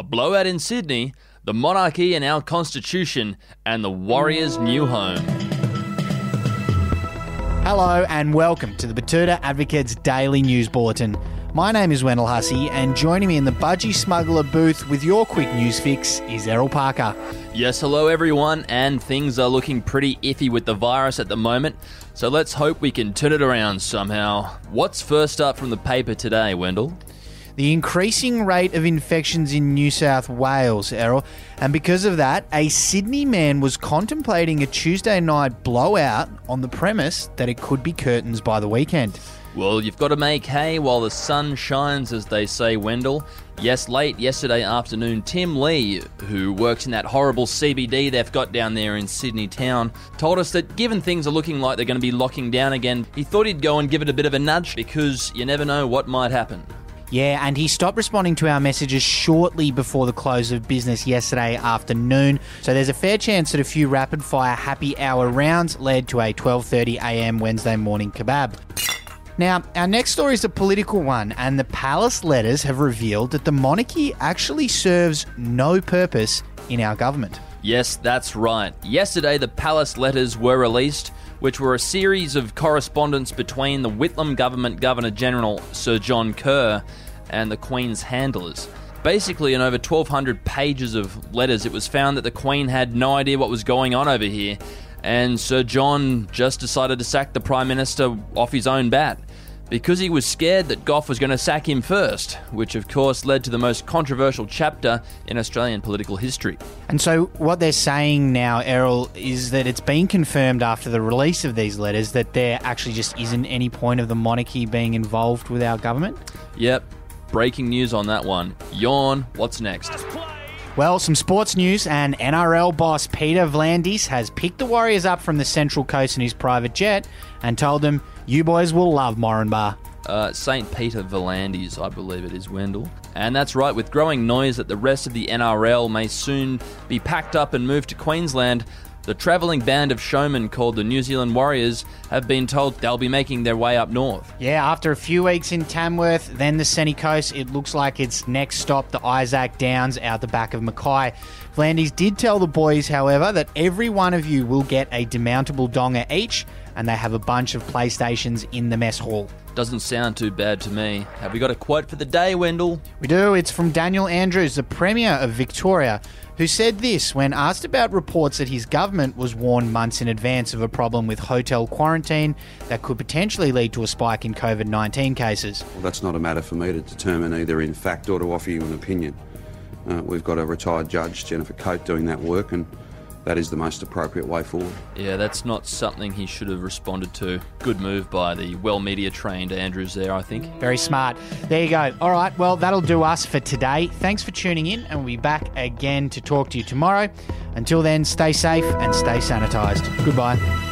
a blowout in Sydney, the monarchy and our constitution, and the Warriors' new home. Hello and welcome to the Betoota Advocate's Daily News Bulletin. My name is Wendell Hussey, and joining me in the Budgie Smuggler booth with your quick news fix is Errol Parker. Yes, hello everyone, and things are looking pretty iffy with the virus at the moment, so let's hope we can turn it around somehow. What's first up from the paper today, Wendell? The increasing rate of infections in New South Wales, Errol, and because of that, a Sydney man was contemplating a Tuesday night blowout on the premise that it could be curtains by the weekend. Well, you've got to make hay while the sun shines, as they say, Wendell. Yes, late yesterday afternoon, Tim Lee, who works in that horrible CBD they've got down there in Sydney town, told us that given things are looking like they're going to be locking down again, he thought he'd go and give it a bit of a nudge because you never know what might happen. Yeah, and he stopped responding to our messages shortly before the close of business yesterday afternoon. So there's a fair chance that a few rapid fire happy hour rounds led to a 12:30 a.m. Wednesday morning kebab. Now, our next story is a political one, and the palace letters have revealed that the monarchy actually serves no purpose in our government. Yes, that's right. Yesterday, the palace letters were released, which were a series of correspondence between the Whitlam government Governor General Sir John Kerr and the Queen's handlers. Basically, in over 1,200 pages of letters, it was found that the Queen had no idea what was going on over here, and Sir John just decided to sack the Prime Minister off his own bat because he was scared that Gough was going to sack him first, which of course led to the most controversial chapter in Australian political history. And so, what they're saying now, Errol, is that it's been confirmed after the release of these letters that there actually just isn't any point of the monarchy being involved with our government. Yep, breaking news on that one. Yawn, what's next? Well, some sports news, and NRL boss Peter V'landys has picked the Warriors up from the Central Coast in his private jet and told them, You boys will love Moranbah. Uh, St. Peter V'landys, I believe it is, Wendell. And that's right, with growing noise that the rest of the NRL may soon be packed up and moved to Queensland, the travelling band of showmen called the New Zealand Warriors have been told they'll be making their way up north. Yeah, after a few weeks in Tamworth, then the Sunny Coast, it looks like it's next stop the Isaac Downs out the back of Mackay. V'landys did tell the boys, however, that every one of you will get a demountable donga each, and they have a bunch of PlayStations in the mess hall. Doesn't sound too bad to me. Have we got a quote for the day, Wendell? We do. It's from Daniel Andrews, the Premier of Victoria, who said this when asked about reports that his government was warned months in advance of a problem with hotel quarantine that could potentially lead to a spike in COVID 19 cases. Well, that's not a matter for me to determine either in fact or to offer you an opinion. Uh, we've got a retired judge, Jennifer Coate, doing that work, and that is the most appropriate way forward. Yeah, that's not something he should have responded to. Good move by the well media trained Andrews there, I think. Very smart. There you go. All right, well, that'll do us for today. Thanks for tuning in, and we'll be back again to talk to you tomorrow. Until then, stay safe and stay sanitised. Goodbye.